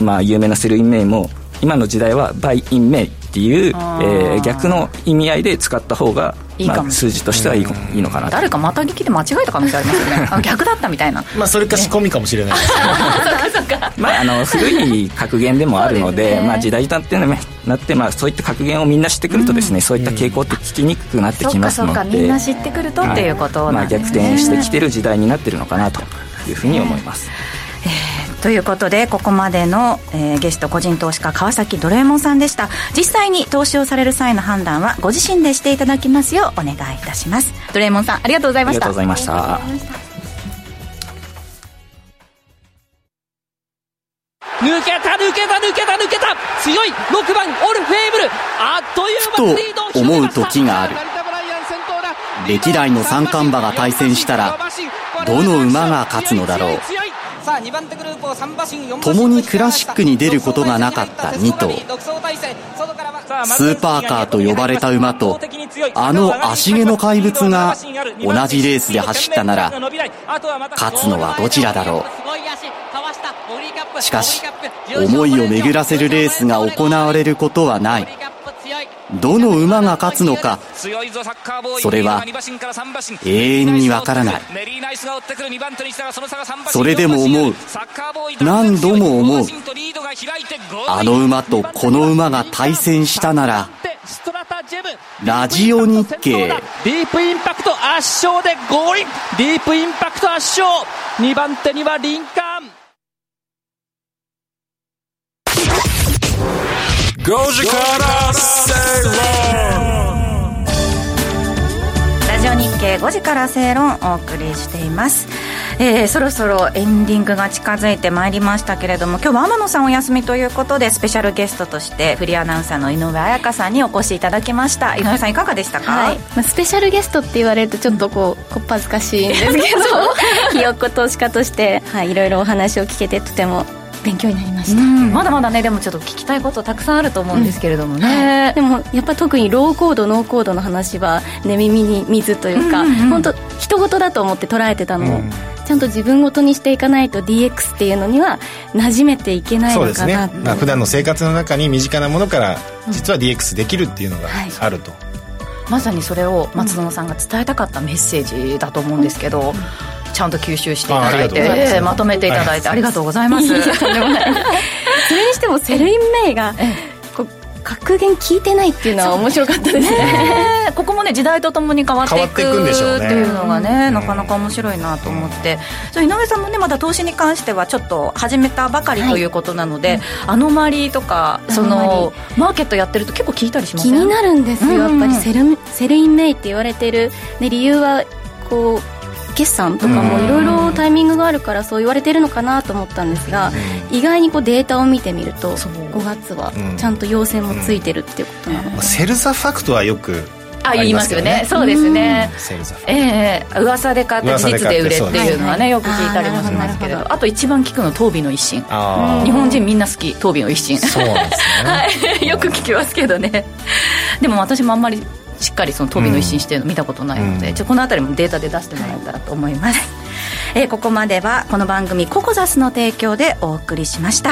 まあ、有名な Sell in May も今の時代は Buy in May っていう、えー、逆の意味合いで使った方がいいまあ、数字としてはいい,、いいのかな誰かまた聞きで間違えた可能性ありますよね逆だったみたいな。まあそれか仕込みかもしれない。ですけどまああの古い格言でもあるのでね、まあ、時代だってなって、まあ、そういった格言をみんな知ってくるとですね、うん、そういった傾向って聞きにくくなってきますので、うん、みんな知ってくるとっていうことなんですね、まあ、逆転してきてる時代になってるのかなというふうに思います、えーということでここまでの、えー、ゲスト個人投資家川崎ドラえもんさんでした。実際に投資をされる際の判断はご自身でしていただきますようお願いいたします。ドラえもんさんありがとうございました。ありがとうございました。抜けた抜けた抜けた抜けた。強い6番オルフェーブル。あっという間にリードをと思う時がある。歴代の三冠馬が対戦したらどの馬が勝つのだろう共にクラシックに出ることがなかった2頭スーパーカーと呼ばれた馬とあの足毛の怪物が同じレースで走ったなら勝つのはどちらだろう。しかし思いを巡らせるレースが行われることはないどの馬が勝つのか。それは永遠にわからない。それでも思う。何度も思う。あの馬とこの馬が対戦したならラジオ日経。ディープインパクト圧勝でゴールディープインパクト圧勝。2番手にはリンカーン時から正論ラジオ日経5時から正論お送りしています。えー、そろそろエンディングが近づいてまいりましたけれども今日は天野さんお休みということでスペシャルゲストとしてフリーアナウンサーの井上彩香さんにお越しいただきました。井上さんいかがでしたか、はい。まあ、スペシャルゲストって言われるとちょっとこうこっぱずかしいんですけどひよっこ投資家として、はい、いろいろお話を聞けてとても勉強になりました、まだまだねでもちょっと聞きたいことたくさんあると思うんですけれどもね、うん、でもやっぱ特にローコードノーコードの話は寝耳に水というか、うんうん、本当人事だと思って捉えてたの。を、うん、ちゃんと自分ごとにしていかないと DX っていうのには馴染めていけないのかなそうですね、まあ、普段の生活の中に身近なものから実は DX できるっていうのがあると、はいまさにそれを松園さんが伝えたかったメッセージだと思うんですけど、ちゃんと吸収していただいて、えー、まとめていただいてありがとうございます。それにしても Sell in May が、格言効いてないっていうのは面白かったですね。ねここもね時代とともに変わっていくっていうのがね、なかなか面白いなと思って、うん、井上さんもねまだ投資に関してはちょっと始めたばかりということなので、はい、アノマリーとかそのマーケットやってると結構聞いたりします気になるんですよ、やっぱり Sell Sell in May って言われてる、ね、理由はこう決算とかもいろいろタイミングがあるからそう言われてるのかなと思ったんですが、意外にこうデータを見てみると5月はちゃんと陽線もついてるっていうことなので、セルザファクトはよくあ言いますよね。そうですね。ええー、噂で買って事実で売れっていうのはねよく聞いたりもしますけど。あと一番聞くのトービの一心。日本人みんな好きトービの一心。そうなんですね、はい、よく聞きますけどね。でも私もあんまりしっかりその飛びの一新してるの見たことないので、うん、ちょこの辺りもデータで出してもらえたらと思います、えー、ここまではこの番組ココザスの提供でお送りしました。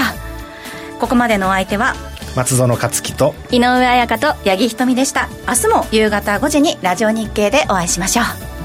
ここまでのお相手は松園克樹と井上彩香と八木ひとみでした。明日も夕方5時にラジオ日経でお会いしましょう